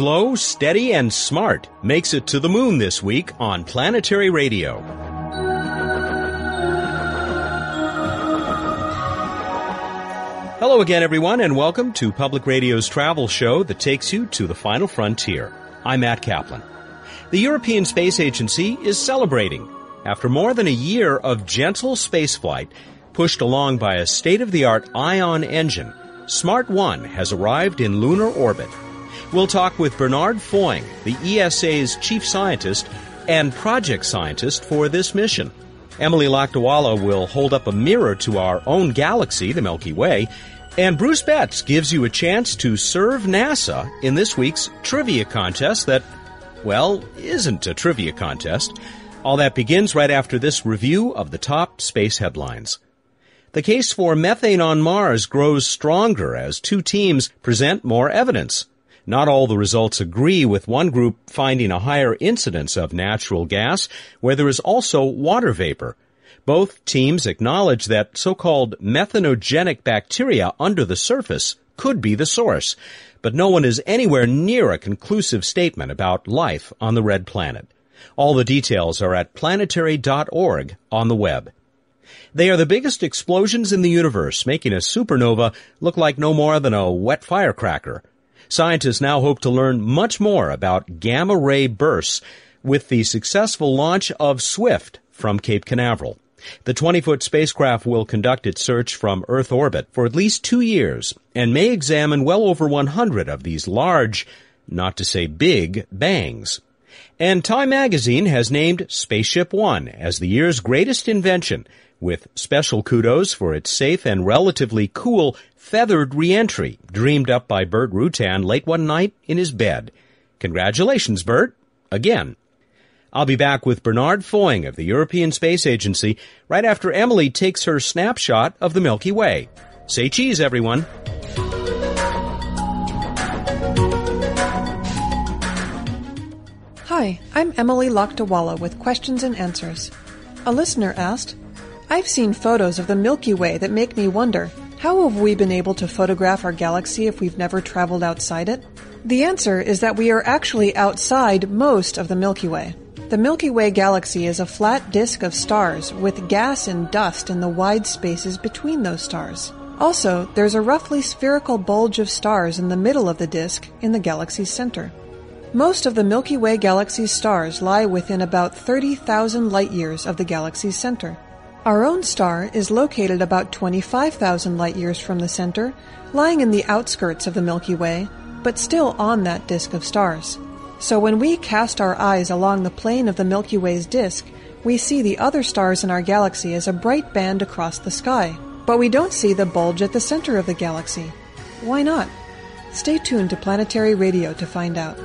slow, steady, and smart makes it to the moon this week on Planetary Radio. Hello again, everyone, and welcome to Public Radio's travel show that takes you to the final frontier. I'm Matt Kaplan. The European Space Agency is celebrating. After more than a year of gentle spaceflight, pushed along by a state-of-the-art ion engine, Smart 1 has arrived in lunar orbit. We'll talk with Bernard Foing, the ESA's chief scientist and project scientist for this mission. Emily Lakdawalla will hold up a mirror to our own galaxy, the Milky Way, and Bruce Betts gives you a chance to serve NASA in this week's trivia contest that, well, isn't a trivia contest. All that begins right after this review of the top space headlines. The case for methane on Mars grows stronger as two teams present more evidence. Not all the results agree with one group finding a higher incidence of natural gas where there is also water vapor. Both teams acknowledge that so-called methanogenic bacteria under the surface could be the source, but no one is anywhere near a conclusive statement about life on the red planet. All the details are at planetary.org on the web. They are the biggest explosions in the universe, making a supernova look like no more than a wet firecracker. Scientists now hope to learn much more about gamma ray bursts with the successful launch of SWIFT from Cape Canaveral. The 20-foot spacecraft will conduct its search from Earth orbit for at least two years and may examine well over 100 of these large, not to say big, bangs. And Time magazine has named Spaceship One as the year's greatest invention, with special kudos for its safe and relatively cool feathered reentry dreamed up by Burt Rutan late one night in his bed. Congratulations, Burt. Again. I'll be back with Bernard Foing of the European Space Agency right after Emily takes her snapshot of the Milky Way. Say cheese, everyone. Hi, I'm Emily Lakdawalla with questions and answers. A listener asked, I've seen photos of the Milky Way that make me wonder, how have we been able to photograph our galaxy if we've never traveled outside it? The answer is that we are actually outside most of the Milky Way. The Milky Way galaxy is a flat disk of stars with gas and dust in the wide spaces between those stars. Also, there's a roughly spherical bulge of stars in the middle of the disk in the galaxy's center. Most of the Milky Way galaxy's stars lie within about 30,000 light years of the galaxy's center. Our own star is located about 25,000 light years from the center, lying in the outskirts of the Milky Way, but still on that disk of stars. So when we cast our eyes along the plane of the Milky Way's disk, we see the other stars in our galaxy as a bright band across the sky. But we don't see the bulge at the center of the galaxy. Why not? Stay tuned to Planetary Radio to find out.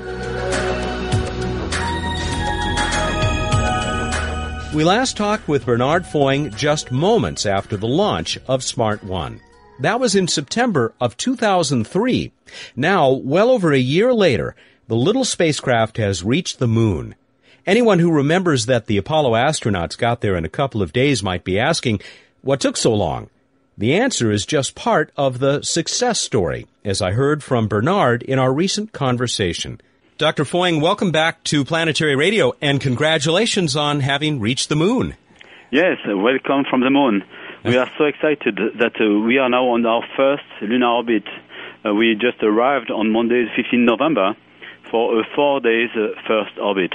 We last talked with Bernard Foing just moments after the launch of Smart 1. That was in September of 2003. Now, well over a year later, the little spacecraft has reached the moon. Anyone who remembers that the Apollo astronauts got there in a couple of days might be asking, what took so long? The answer is just part of the success story, as I heard from Bernard in our recent conversation. Dr. Foing, welcome back to Planetary Radio and congratulations on having reached the moon. Yes, welcome from the moon. We are so excited that uh, we are now on our first lunar orbit. Uh, we just arrived on Monday, 15 November, for a four days uh, first orbit.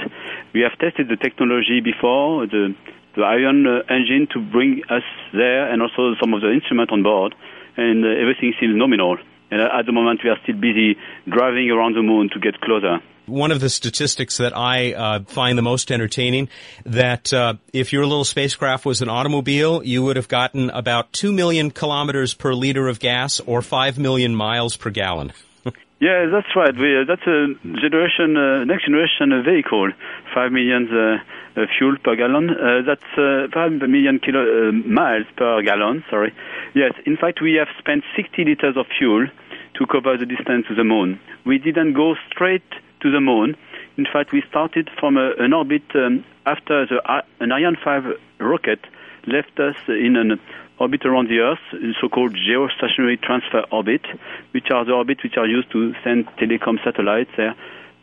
We have tested the technology before, the, the ion uh, engine to bring us there and also some of the instruments on board, and uh, everything seems nominal. And at the moment, we are still busy driving around the moon to get closer. One of the statistics that I uh, find the most entertaining that uh, if your little spacecraft was an automobile, you would have gotten about two million kilometers per liter of gas or five million miles per gallon. Yeah, that's right. We, uh, that's a generation, uh, next generation uh, vehicle. Five million uh, uh, fuel per gallon. Uh, that's five million kilo miles per gallon. Sorry. Yes. In fact, we have spent 60 liters of fuel to cover the distance to the moon. We didn't go straight to the moon. In fact, we started from a, an orbit um, after the an Ariane 5 rocket left us in an orbit around the Earth, in so-called geostationary transfer orbit, which are the orbits which are used to send telecom satellites there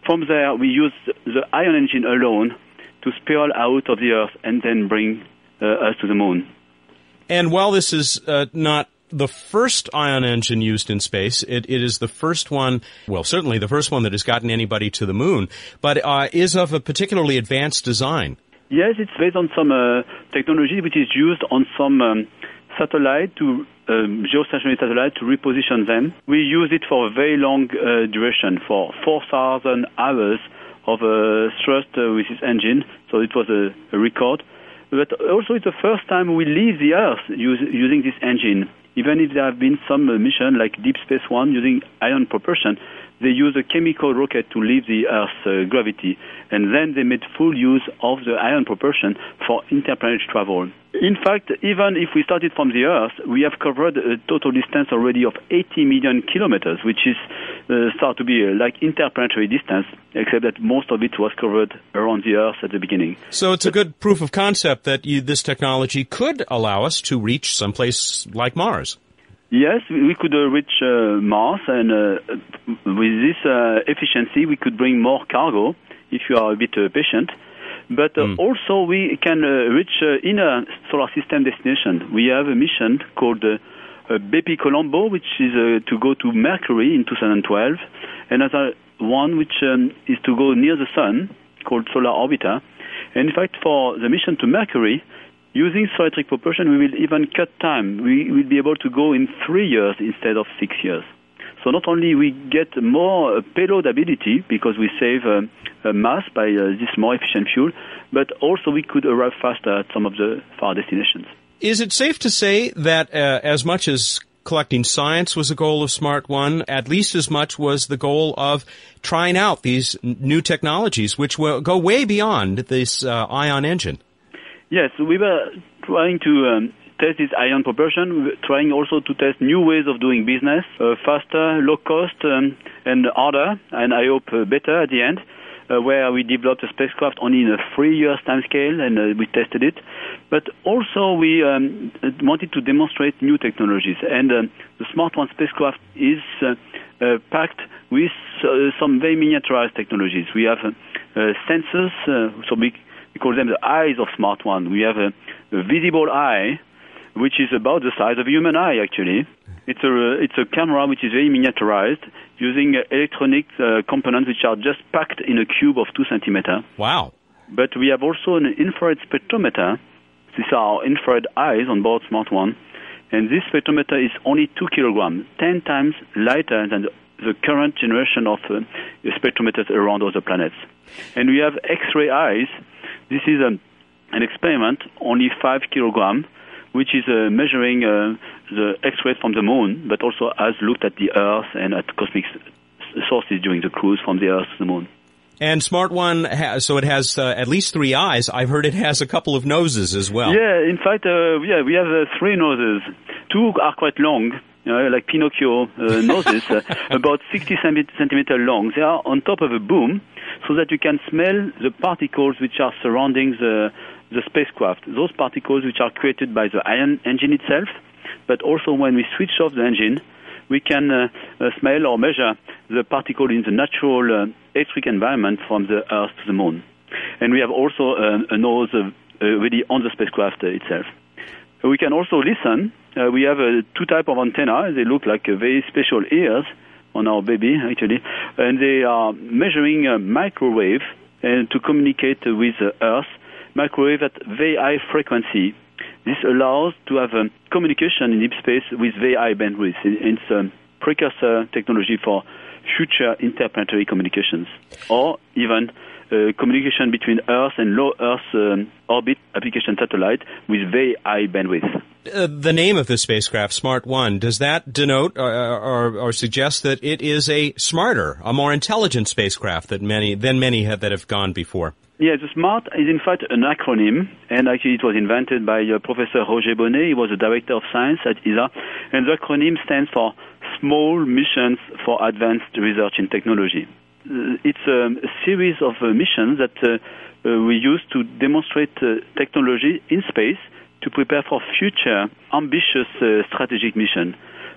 from there, we use the ion engine alone to spiral out of the Earth and then bring uh, us to the moon. And while this is uh, not the first ion engine used in space. It, it is the first one, well, certainly the first one that has gotten anybody to the moon, but uh, is of a particularly advanced design. Yes, it's based on some uh, technology which is used on some um, satellite to um, geostationary satellite to reposition them. We use it for a very long uh, duration, for 4,000 hours of uh, thrust uh, with this engine. So it was a, a, record. But also, it's the first time we leave the Earth use, using this engine. Even if there have been some uh, missions like Deep Space One using ion propulsion, they use a chemical rocket to leave the Earth's uh, gravity, and then they made full use of the ion propulsion for interplanetary travel. In fact, even if we started from the Earth, we have covered a total distance already of 80 million kilometers, which is uh, start to be uh, like interplanetary distance, except that most of it was covered around the Earth at the beginning. So it's a good proof of concept that you, this technology could allow us to reach someplace like Mars. Yes, we could uh, reach uh, Mars, and uh, with this uh, efficiency, we could bring more cargo if you are a bit uh, patient. But mm. also, we can reach inner solar system destination. We have a mission called Bepi Colombo, which is to go to Mercury in 2012, and another one which um, is to go near the Sun, called Solar Orbiter. And in fact, for the mission to Mercury, Using electric propulsion, we will even cut time. We will be able to go in three years instead of six years. So not only we get more payload ability because we save uh, mass by uh, this more efficient fuel, but also we could arrive faster at some of the far destinations. Is it safe to say that uh, as much as collecting science was a goal of Smart One, at least as much was the goal of trying out these new technologies, which will go way beyond this uh, ion engine? Yes, we were trying to um, test this ion propulsion, we trying also to test new ways of doing business, uh, faster, low cost, um, and harder, and I hope uh, better at the end. Uh, where we developed a spacecraft only in a three years time scale and uh, we tested it. But also we um, wanted to demonstrate new technologies. And uh, the Smart One spacecraft is uh, uh, packed with uh, some very miniaturized technologies. We have sensors, so we we call them the eyes of Smart One. We have a, a visible eye, which is about the size of a human eye, actually. It's a, it's a camera which is very miniaturized using electronic uh, components which are just packed in a cube of two centimeter. Wow. But we have also an infrared spectrometer. These are infrared eyes on board Smart One. And this spectrometer is only two kilograms, 10 times lighter than the, the current generation of uh, spectrometers around other planets. And we have X-ray eyes this is an, an experiment, only five kilogram, which is uh, measuring uh, the X-ray from the moon, but also has looked at the Earth and at cosmic sources during the cruise from the Earth to the moon. And Smart One, has, so it has uh, at least three eyes. I've heard it has a couple of noses as well. Yeah, in fact, uh, yeah, we have uh, three noses. Two are quite long, you know, like Pinocchio uh, noses, uh, about 60 centimeter long. They are on top of a boom, so that you can smell the particles which are surrounding the, the spacecraft. Those particles which are created by the ion engine itself, but also when we switch off the engine, we can uh, uh, smell or measure the particle in the natural uh, electric environment from the Earth to the Moon. And we have also uh, a nose uh, already on the spacecraft itself. We can also listen. Uh, we have uh, two type of antenna. They look like very special ears on our baby actually, and they are measuring a microwave and to communicate with Earth. Microwave at very high frequency. This allows to have a communication in deep space with very high bandwidth. It's a precursor technology for future interplanetary communications, or even uh, communication between Earth and low Earth um, orbit application satellite with very high bandwidth. Uh, the name of the spacecraft, Smart One, does that denote or, or, or, suggest that it is a smarter, a more intelligent spacecraft that many than many have, that have gone before? Yeah, the SMART is in fact an acronym, and actually it was invented by uh, Professor Roger Bonnet. He was the director of science at ESA, and the acronym stands for Small Missions for Advanced Research in Technology. Uh, it's a, a, series of uh, missions that uh, we use to demonstrate technology in space to prepare for future ambitious uh, strategic missions.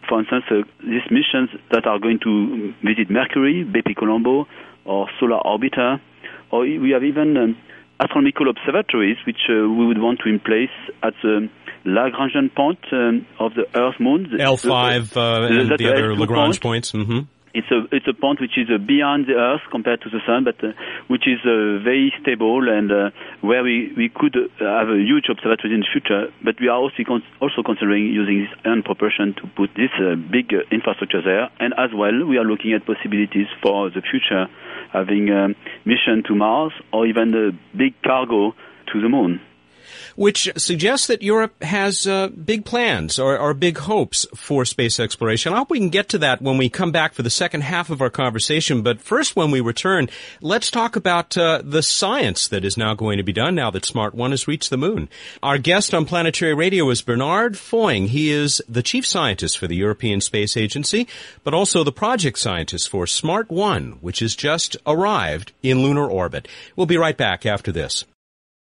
For instance, uh, these missions that are going to visit Mercury, Bepi Colombo, or Solar Orbiter, or we have even um, astronomical observatories which uh, we would want to in place at the Lagrangian point um, of the Earth moon. L5 uh, and the, the other Lagrange point. points. Mm-hmm. It's a it's a point which is uh, beyond the Earth compared to the Sun, but uh, which is uh, very stable and uh, where we, we could uh, have a huge observatory in the future. But we are also con- also considering using this ion propulsion to put this uh, big infrastructure there, and as well we are looking at possibilities for the future, having a mission to Mars or even a big cargo to the moon which suggests that Europe has uh, big plans or, or, big hopes for space exploration. I hope we can get to that when we come back for the second half of our conversation. But first, when we return, let's talk about uh, the science that is now going to be done now that Smart 1 has reached the moon. Our guest on Planetary Radio is Bernard Foing. He is the chief scientist for the European Space Agency, but also the project scientist for Smart 1, which has just arrived in lunar orbit. We'll be right back after this.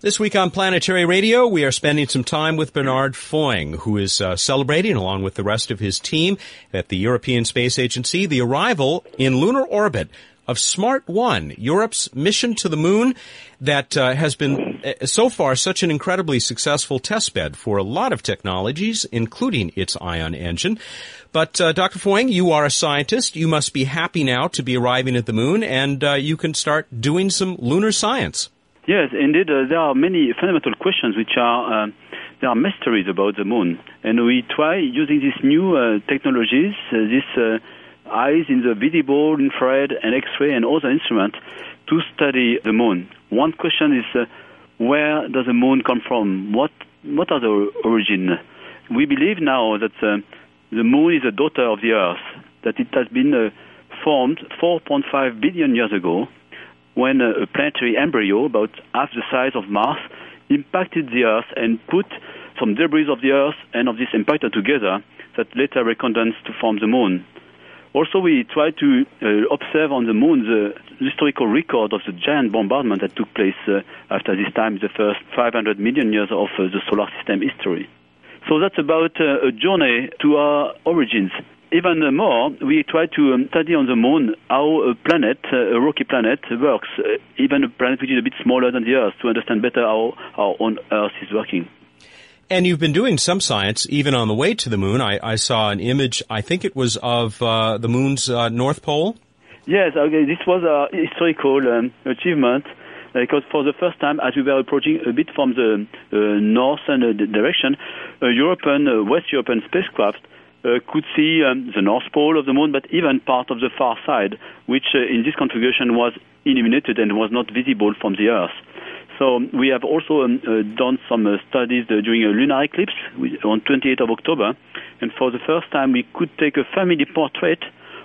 This week on Planetary Radio, we are spending some time with Bernard Foing, who is uh, celebrating, along with the rest of his team at the European Space Agency, the arrival in lunar orbit of Smart 1, Europe's mission to the moon that uh, has been uh, so far such an incredibly successful testbed for a lot of technologies, including its ion engine. But uh, Dr. Foing, you are a scientist. You must be happy now to be arriving at the moon, and uh, you can start doing some lunar science. Yes, indeed, uh, there are many fundamental questions which are uh, there are mysteries about the moon, and we try using these new uh, technologies, uh, these uh, eyes in the visible, infrared, and X-ray, and other instruments to study the moon. One question is, uh, where does the moon come from? What what are the origin? We believe now that the moon is a daughter of the Earth, that it has been formed 4.5 billion years ago when a, planetary embryo, about half the size of Mars, impacted the Earth and put some debris of the Earth and of this impactor together that later recondensed to form the Moon. Also, we tried to uh, observe on the Moon the historical record of the giant bombardment that took place uh, after this time, the first 500 million years of uh, the solar system history. So that's about uh, a journey to our origins even more, we try to um, study on the moon how a planet, uh, a rocky planet, works, uh, even a planet which is a bit smaller than the Earth, to understand better how our own Earth is working. And you've been doing some science even on the way to the moon. I, I saw an image, I think it was of uh, the moon's uh, north pole. Yes, okay, this was a historical um, achievement because for the first time, as we were approaching a bit from the uh, northern uh, direction, a European, West European spacecraft uh, could see um, the north pole of the moon, but even part of the far side, which uh, in this configuration was illuminated and was not visible from the Earth. So we have also um, uh, done some uh, studies uh, during a lunar eclipse on 28th of October, and for the first time we could take a family portrait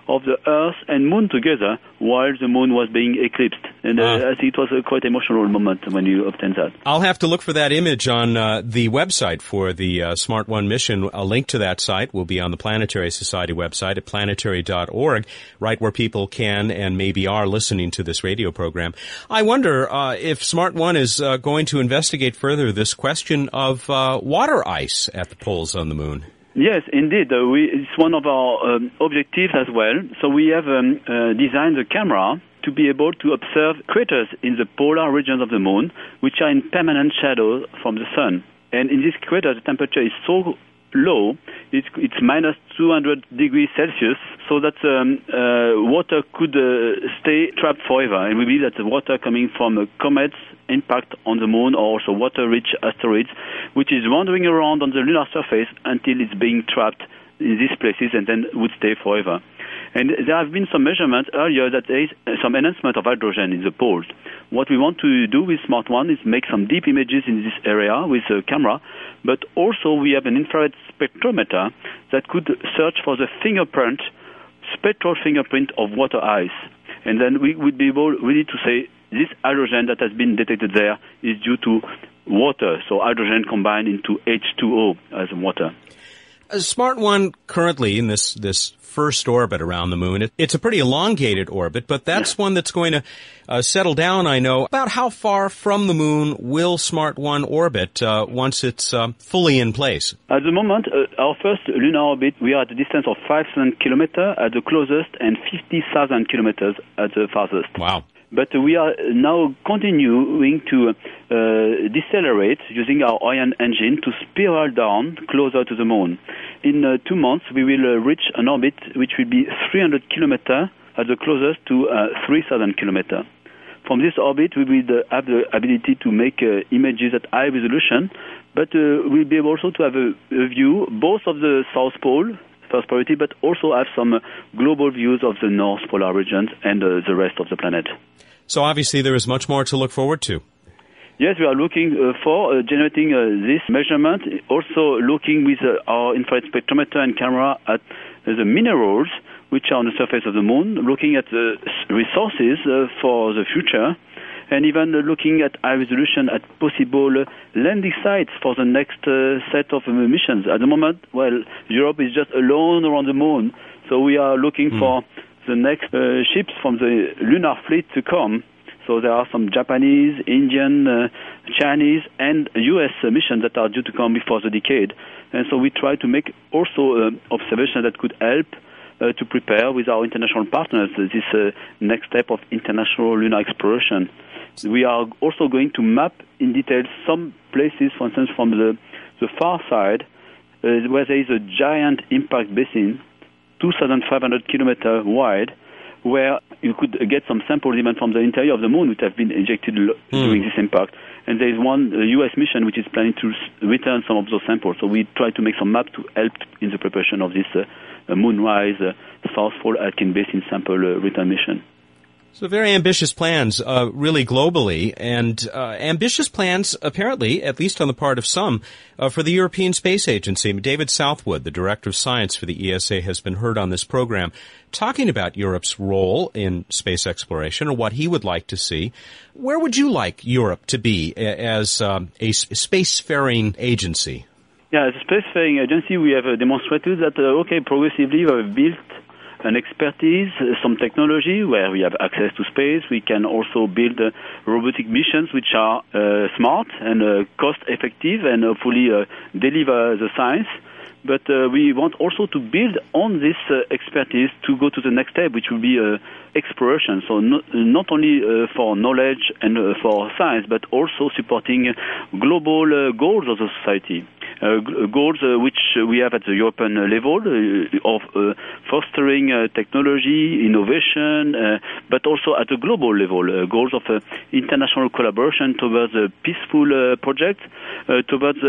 of the Earth and Moon together while the Moon was being eclipsed. And uh, uh, I think it was a quite emotional moment when you obtained that. I'll have to look for that image on uh, the website for the uh, Smart One mission. A link to that site will be on the Planetary Society website at planetary.org, right where people can and maybe are listening to this radio program. I wonder uh, if Smart One is uh, going to investigate further this question of water ice at the poles on the Moon. Yes, indeed. Uh, we, it's one of our um, objectives as well. So we have um, uh, designed the camera to be able to observe craters in the polar regions of the moon, which are in permanent shadow from the sun. And in this crater, the temperature is so low, it's, it's minus 200 degrees Celsius, so that um, uh, water could uh, stay trapped forever. And we believe that the water coming from a comet's impact on the moon or also water-rich asteroids, which is wandering around on the lunar surface until it's being trapped in these places and then would stay forever. And there have been some measurements earlier that there is some enhancement of hydrogen in the poles. What we want to do with Smart One is make some deep images in this area with a camera, but also we have an infrared spectrometer that could search for the fingerprint, spectral fingerprint of water ice. And then we would be able really to say this hydrogen that has been detected there is due to water, so hydrogen combined into H2O as water. A smart one currently in this this first orbit around the moon. It, it's a pretty elongated orbit, but that's one that's going to uh, settle down. I know about how far from the moon will Smart One orbit uh, once it's uh, fully in place. At the moment, uh, our first lunar orbit, we are at a distance of 5,000 kilometers at the closest and 50,000 kilometers at the farthest. Wow but we are now continuing to uh, decelerate using our ion engine to spiral down closer to the moon. In uh, two months, we will uh, reach an orbit which will be 300 kilometers at the closest to uh, 3,000 kilometers. From this orbit, we will uh, have the ability to make uh, images at high resolution, but we'll be able also to have a, a view both of the South Pole, first priority, but also have some global views of the North Polar regions and the rest of the planet. So obviously there is much more to look forward to. Yes, we are looking uh, for uh, generating uh, this measurement, also looking with uh, our infrared spectrometer and camera at the minerals which are on the surface of the moon, looking at the resources uh, for the future, and even looking at high resolution at possible landing sites for the next uh, set of missions. At the moment, well, Europe is just alone around the moon, so we are looking mm. for the next uh, ships from the lunar fleet to come. So there are some Japanese, Indian, uh, Chinese, and U.S. missions that are due to come before the decade. And so we try to make also uh, observations that could help to prepare with our international partners this uh, next step of international lunar exploration. We are also going to map in detail some places, for instance, from the, the far side, uh, where there is a giant impact basin 2,500 kilometers wide, where you could get some samples even from the interior of the moon, which have been injected mm. during this impact. And there is one U.S. Uh, mission which is planning to return some of those samples. So we try to make some map to help in the preparation of this uh, Moonrise uh, South Pole Aitken Basin sample uh, return mission. So very ambitious plans, uh, really globally, and uh, ambitious plans apparently, at least on the part of some, uh, for the European Space Agency. David Southwood, the director of science for the ESA, has been heard on this program talking about Europe's role in space exploration or what he would like to see. Where would you like Europe to be as um, a spacefaring agency? Yeah, as a spacefaring agency, we have uh, demonstrated that uh, okay, progressively we have built an expertise, some technology where we have access to space. We can also build uh, robotic missions which are uh, smart and uh, cost effective and hopefully uh, deliver the science. But uh, we want also to build on this uh, expertise to go to the next step, which will be uh, exploration. So not, not only uh, for knowledge and for science, but also supporting global goals of the society. Uh, goals uh, which we have at the European level uh, of fostering technology, innovation, but also at a global level, goals of international collaboration towards a peaceful project, towards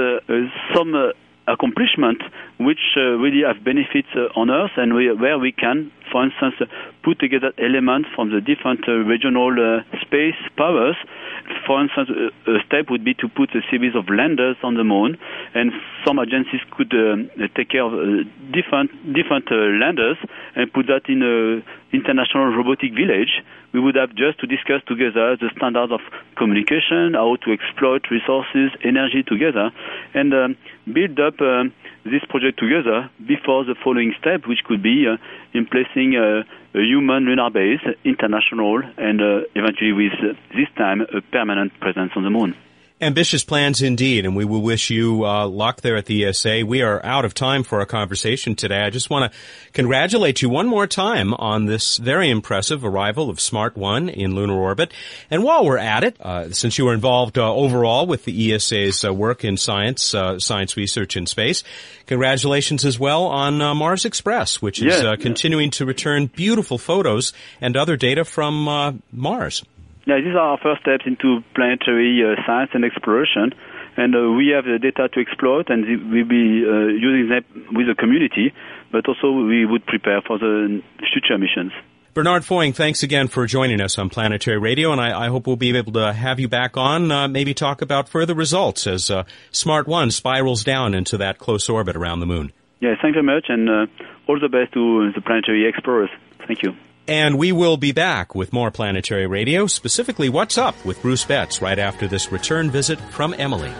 some accomplishment which uh, really have benefits uh, on Earth and we, where we can, for instance, uh, put together elements from the different regional space powers. For instance, a step would be to put a series of landers on the moon, and some agencies could take care of different different landers and put that in an international robotic village, we would have just to discuss together the standards of communication, how to exploit resources, energy together, and um, build up uh, this project together before the following step, which could be uh, in placing uh, a human lunar base, international, and uh, eventually with uh, this time a permanent presence on the moon. Ambitious plans indeed, and we will wish you uh, luck there at the ESA. We are out of time for our conversation today. I just want to congratulate you one more time on this very impressive arrival of Smart One in lunar orbit. And while we're at it, uh, since you were involved uh, overall with the ESA's uh, work in science, uh, science research in space, congratulations as well on uh, Mars Express, which is continuing to return beautiful photos and other data from Mars. Yeah, these are our first steps into planetary uh, science and exploration, and uh, we have the data to exploit, and we'll be uh, using that with the community, but also we would prepare for the future missions. Bernard Foing, thanks again for joining us on Planetary Radio, and I, I hope we'll be able to have you back on, uh, maybe talk about further results as uh, Smart One spirals down into that close orbit around the moon. Yeah, thank you very much, and uh, all the best to the planetary explorers. Thank you. And we will be back with more Planetary Radio, specifically What's Up with Bruce Betts, right after this return visit from Emily.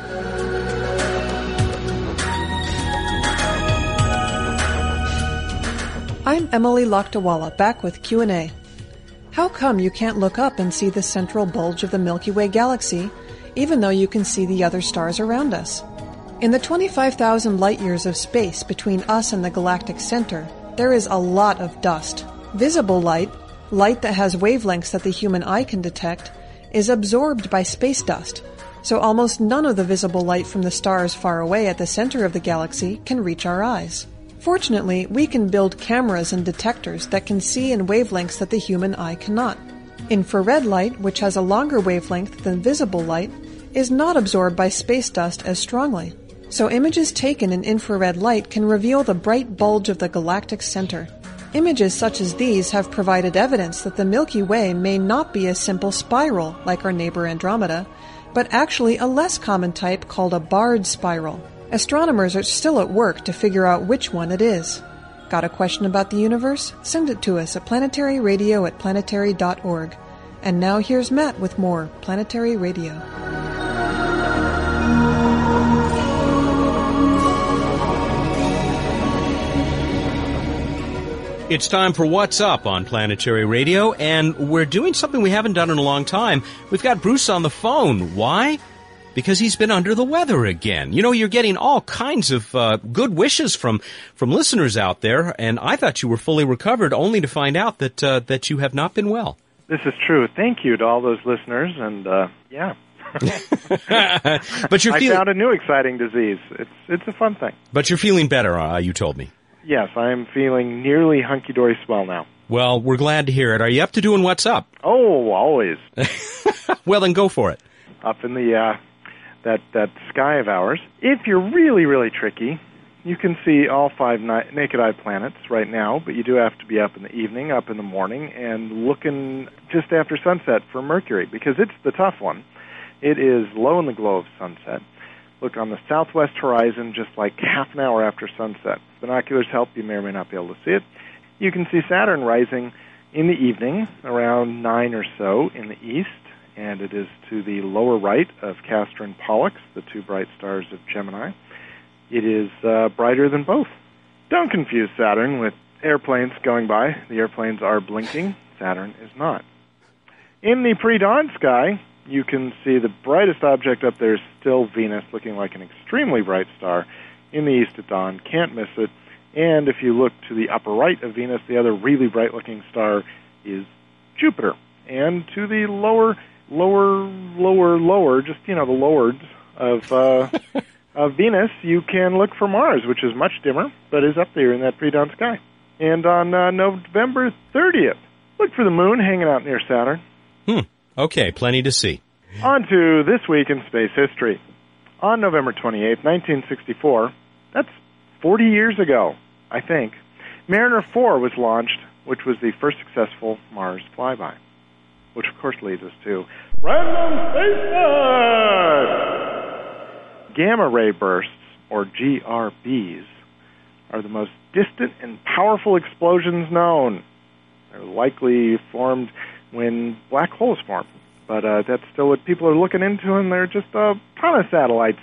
I'm Emily Lakdawalla, back with Q&A. How come you can't look up and see the central bulge of the Milky Way galaxy, even though you can see the other stars around us? In the 25,000 light years of space between us and the galactic center, there is a lot of dust. Visible light, light that has wavelengths that the human eye can detect, is absorbed by space dust, so almost none of the visible light from the stars far away at the center of the galaxy can reach our eyes. Fortunately, we can build cameras and detectors that can see in wavelengths that the human eye cannot. Infrared light, which has a longer wavelength than visible light, is not absorbed by space dust as strongly. So images taken in infrared light can reveal the bright bulge of the galactic center. Images such as these have provided evidence that the Milky Way may not be a simple spiral like our neighbor Andromeda, but actually a less common type called a barred spiral. Astronomers are still at work to figure out which one it is. Got a question about the universe? Send it to us at planetaryradio at planetary.org. And now here's Matt with more Planetary Radio. It's time for What's Up on Planetary Radio, and we're doing something we haven't done in a long time. We've got Bruce on the phone. Why? Because he's been under the weather again. You know, you're getting all kinds of uh, good wishes from from listeners out there, and I thought you were fully recovered, only to find out that uh, that you have not been well. This is true. Thank you to all those listeners, and uh, yeah, but you're I feeling, found a new exciting disease. It's it's a fun thing. but you're feeling better. Uh, you told me. Yes, I am feeling nearly hunky dory swell now. Well, we're glad to hear it. Are you up to doing What's Up? Oh, always Well, then go for it. up in the uh, that that sky of ours. If you're really really tricky, you can see all five ni- naked eye planets right now, but you do have to be up in the evening, up in the morning, and looking just after sunset for Mercury because it's the tough one. It is low in the glow of sunset. Look on the southwest horizon just like half an hour after sunset. Binoculars help, you may or may not be able to see it. You can see Saturn rising in the evening around 9 or so in the east, and it is to the lower right of Castor and Pollux, the two bright stars of Gemini. It is uh, brighter than both. Don't confuse Saturn with airplanes going by. The airplanes are blinking, Saturn is not. In the pre dawn sky, you can see the brightest object up there is still Venus, looking like an extremely bright star in the east at dawn. Can't miss it. And if you look to the upper right of Venus, the other really bright looking star is Jupiter. And to the lower, lower, lower, lower, just, you know, the lowards of, uh, of Venus, you can look for Mars, which is much dimmer, but is up there in that pre dawn sky. And on uh, November 30th, look for the moon hanging out near Saturn. Hmm. Okay, plenty to see. On to this week in space history. On November 28, 1964, that's 40 years ago, I think, Mariner 4 was launched, which was the first successful Mars flyby. Which, of course, leads us to Random Space! Gamma ray bursts, or GRBs, are the most distant and powerful explosions known. They're likely formed when black holes form. But uh, that's still what people are looking into, and there are just a ton of satellites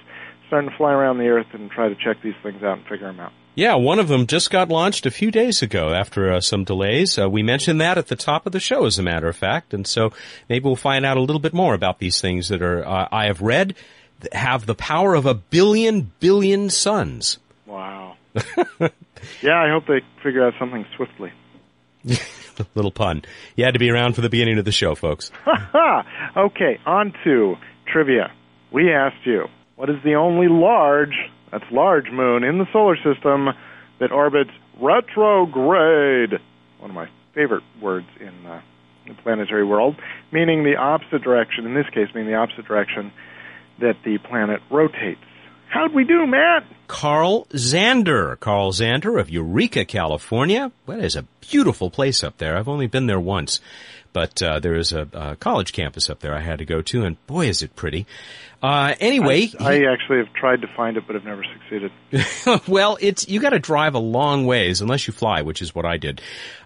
starting to fly around the Earth and try to check these things out and figure them out. Yeah, one of them just got launched a few days ago after uh, some delays. Uh, we mentioned that at the top of the show, as a matter of fact, and so maybe we'll find out a little bit more about these things that are uh, I have read have the power of a billion billion suns. Wow. yeah, I hope they figure out something swiftly. Little pun. You had to be around for the beginning of the show, folks. okay, on to trivia. We asked you, what is the only large, that's large moon in the solar system that orbits retrograde? One of my favorite words in uh, the planetary world, meaning the opposite direction, in this case, meaning the opposite direction that the planet rotates. How'd we do, Matt? Carl Zander. Carl Zander of Eureka, California. That is a beautiful place up there. I've only been there once, but uh, there is a, a, college campus up there I had to go to, and boy, is it pretty. Uh, anyway, I, I, actually have tried to find it, but have never succeeded. well, it's you got to drive a long ways unless you fly, which is what I did.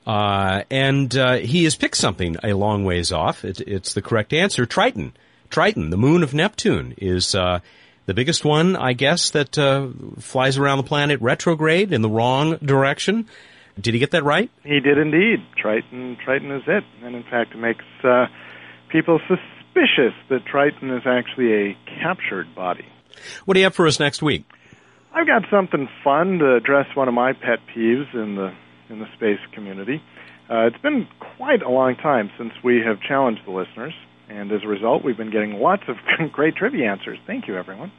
Uh, and uh, he has picked something a long ways off. It, it's the correct answer. Triton. Triton, the moon of Neptune, is uh, the biggest one, I guess, that uh, flies around the planet retrograde in the wrong direction. Did he get that right? He did indeed. Triton, Triton is it, and in fact, it makes uh, people suspicious that Triton is actually a captured body. What do you have for us next week? I've got something fun to address one of my pet peeves in the in the space community. Uh, it's been quite a long time since we have challenged the listeners and as a result, we've been getting lots of great trivia answers. Thank you, everyone.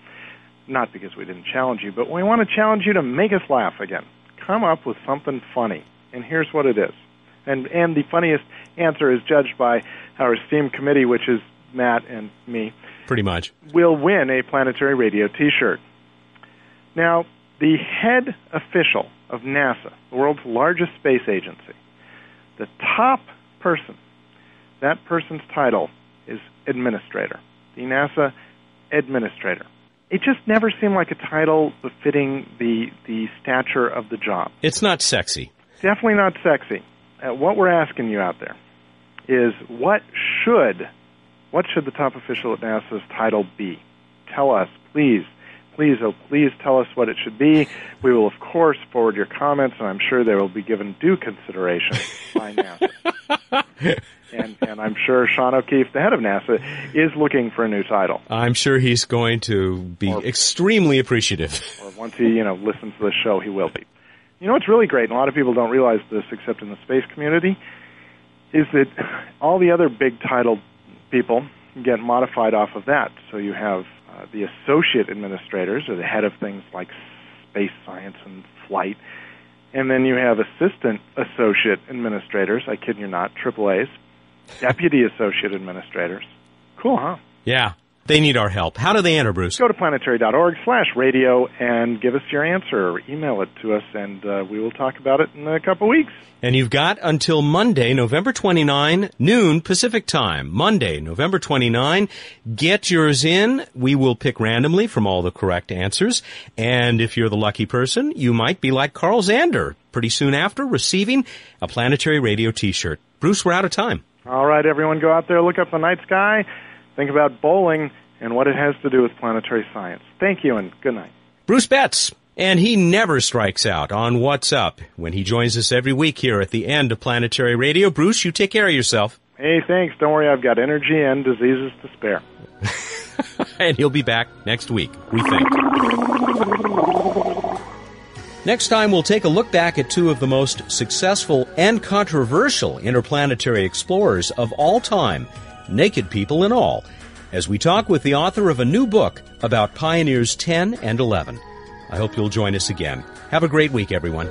Not because we didn't challenge you, but we want to challenge you to make us laugh again. Come up with something funny. And here's what it is. And, and the funniest answer is judged by our esteemed committee, which is Matt and me. Pretty much. Will win a Planetary Radio t shirt. Now, the head official of NASA, the world's largest space agency, the top person, that person's title is administrator, the NASA administrator. It just never seemed like a title befitting the the stature of the job. It's not sexy. Definitely not sexy. Uh, what we're asking you out there is what should what should the top official at NASA's title be? Tell us, please. Please, oh, please tell us what it should be. We will, of course, forward your comments, and I'm sure they will be given due consideration by NASA. and, and I'm sure Sean O'Keefe, the head of NASA, is looking for a new title. I'm sure he's going to be or, extremely appreciative. Or once he, you know, listens to the show, he will be. You know what's really great, and a lot of people don't realize this except in the space community, is that all the other big title people get modified off of that. So you have uh, the associate administrators, or the head of things like space science and flight, and then you have assistant associate administrators, I kid you not, triple A's, deputy associate administrators. Cool, huh? Yeah. They need our help. How do they enter, Bruce? Go to planetary.org slash radio and give us your answer or email it to us, and uh, we will talk about it in a couple weeks. And you've got until Monday, November 29, noon Pacific time. Monday, November 29. Get yours in. We will pick randomly from all the correct answers. And if you're the lucky person, you might be like Carl Zander pretty soon after receiving a planetary radio t-shirt. Bruce, we're out of time. All right, everyone, go out there, look up the night sky, think about bowling and what it has to do with planetary science. Thank you, and good night. Bruce Betts. And he never strikes out on What's Up when he joins us every week here at the end of Planetary Radio. Bruce, you take care of yourself. Hey, thanks. Don't worry, I've got energy and diseases to spare. and he'll be back next week, we think. Next time, we'll take a look back at two of the most successful and controversial interplanetary explorers of all time, naked people and all, as we talk with the author of a new book about Pioneers 10 and 11. I hope you'll join us again. Have a great week, everyone.